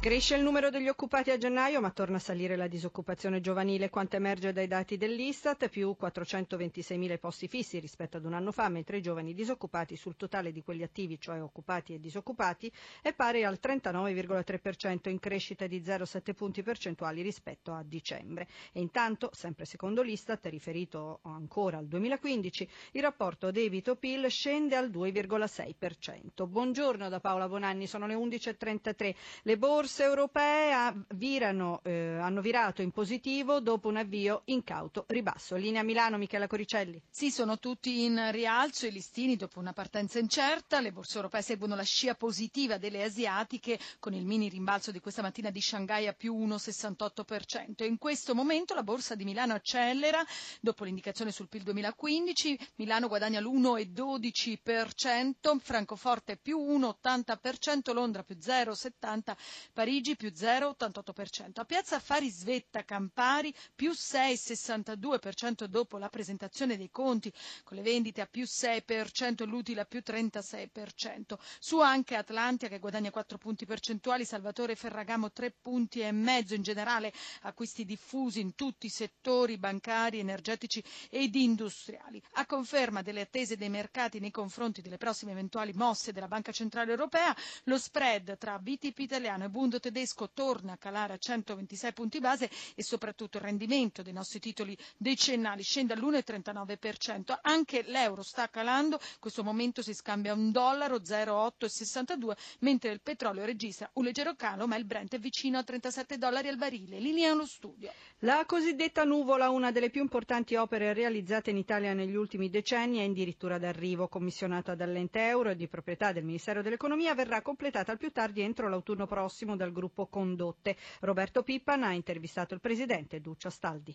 Cresce il numero degli occupati a gennaio, ma torna a salire la disoccupazione giovanile, quanto emerge dai dati dell'Istat, più 426.000 posti fissi rispetto ad un anno fa, mentre i giovani disoccupati sul totale di quelli attivi, cioè occupati e disoccupati, è pari al 39,3%, in crescita di 0,7 punti percentuali rispetto a dicembre. E intanto, sempre secondo l'Istat, riferito ancora al 2015, il rapporto debito-PIL scende al 2,6%. Buongiorno da Paola Bonanni, sono le 11.33. Le borse borse europee virano, eh, hanno virato in positivo dopo un avvio incauto ribasso. Linea Milano, Michela Coricelli. Sì, sono tutti in rialzo i listini dopo una partenza incerta. Le borse europee seguono la scia positiva delle asiatiche con il mini rimbalzo di questa mattina di Shanghai a più 1,68%. In questo momento la borsa di Milano accelera dopo l'indicazione sul PIL 2015. Milano guadagna l'1,12%, Francoforte più 1,80%, Londra più 0,70%, Parigi più 0,88%. A Piazza Affari Svetta Campari più 6,62% dopo la presentazione dei conti con le vendite a più 6% e l'utile a più 36%. Su anche Atlantia che guadagna 4 punti percentuali, Salvatore Ferragamo 3 punti e mezzo in generale acquisti diffusi in tutti i settori bancari, energetici ed industriali. A conferma delle attese dei mercati nei confronti delle prossime eventuali mosse della Banca Centrale Europea, lo spread tra BTP italiano e Bund Bund tedesco torna a calare a 126 punti base e soprattutto il rendimento dei nostri titoli decennali scende all'1,39%. Anche l'euro sta calando, in questo momento si scambia un dollaro 0,862 mentre il petrolio registra un leggero calo ma il Brent è vicino a 37 dollari al barile. Linea allo studio. La cosiddetta nuvola, una delle più importanti opere realizzate in Italia negli ultimi decenni, è addirittura d'arrivo. Commissionata dall'ente euro e di proprietà del Ministero dell'Economia, verrà completata al più tardi entro l'autunno prossimo dal gruppo Condotte. Roberto Pippan ha intervistato il presidente Duccio Astaldi.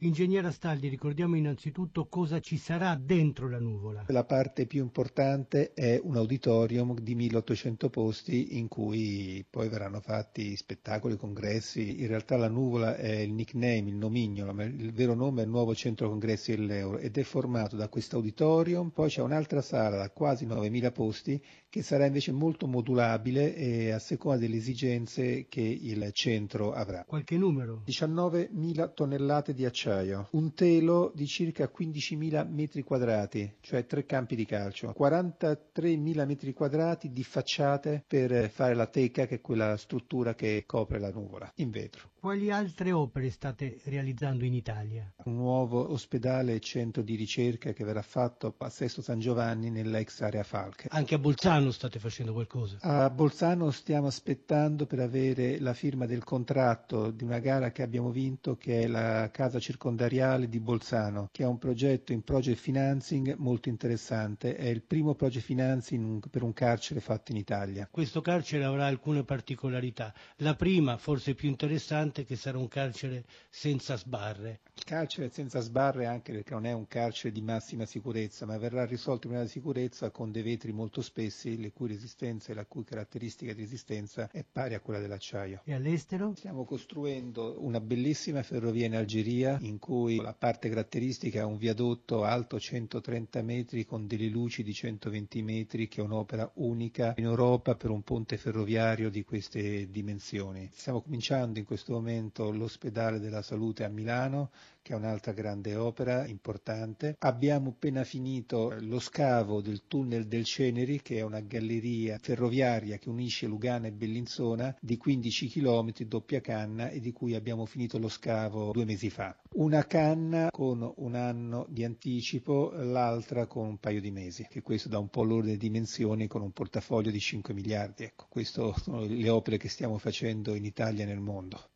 Ingegnere Astaldi, ricordiamo innanzitutto cosa ci sarà dentro la nuvola. La parte più importante è un auditorium di 1800 posti in cui poi verranno fatti spettacoli, congressi. In realtà la nuvola è il nickname, il nomignolo, ma il vero nome è il nuovo centro congressi dell'Euro ed è formato da questo auditorium. Poi c'è un'altra sala da quasi 9000 posti che sarà invece molto modulabile a seconda delle esigenze che il centro avrà. Qualche numero? 19.000 tonnellate di acciaio acciaio, un telo di circa 15.000 metri quadrati, cioè tre campi di calcio, 43.000 metri quadrati di facciate per fare la teca, che è quella struttura che copre la nuvola, in vetro. Quali altre opere state realizzando in Italia? Un nuovo ospedale e centro di ricerca che verrà fatto a Sesto San Giovanni nell'ex area Falk. Anche a Bolzano state facendo qualcosa? A Bolzano stiamo aspettando per avere la firma del contratto di una gara che abbiamo vinto che è la casa circondariale di Bolzano, che è un progetto in project financing molto interessante. È il primo project financing per un carcere fatto in Italia. Questo carcere avrà alcune particolarità. La prima, forse più interessante, importante che sarà un carcere senza sbarre. Il carcere senza sbarre anche perché non è un carcere di massima sicurezza, ma verrà risolto in una sicurezza con dei vetri molto spessi, le cui resistenza e la cui caratteristica di resistenza è pari a quella dell'acciaio. E all'estero? Stiamo costruendo una bellissima ferrovia in Algeria in cui la parte caratteristica è un viadotto alto 130 metri con delle luci di 120 metri che è un'opera unica in Europa per un ponte ferroviario di queste dimensioni. Stiamo cominciando in questo momento l'ospedale della salute a Milano, che è un'altra grande opera importante. Abbiamo appena finito lo scavo del tunnel del Ceneri, che è una galleria ferroviaria che unisce Lugano e Bellinzona di 15 km doppia canna e di cui abbiamo finito lo scavo due mesi fa. Una canna con un anno di anticipo, l'altra con un paio di mesi, che questo dà un po' l'ordine di dimensioni con un portafoglio di 5 miliardi. Ecco, queste sono le opere che stiamo facendo in Italia e nel mondo.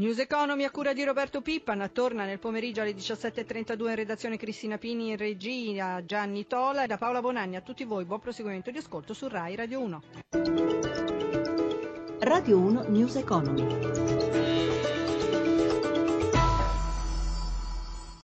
News Economy a cura di Roberto Pippan torna nel pomeriggio alle 17.32 in redazione Cristina Pini, in regia Gianni Tola e da Paola Bonanni a tutti voi buon proseguimento di ascolto su RAI Radio 1. Radio 1 News Economy.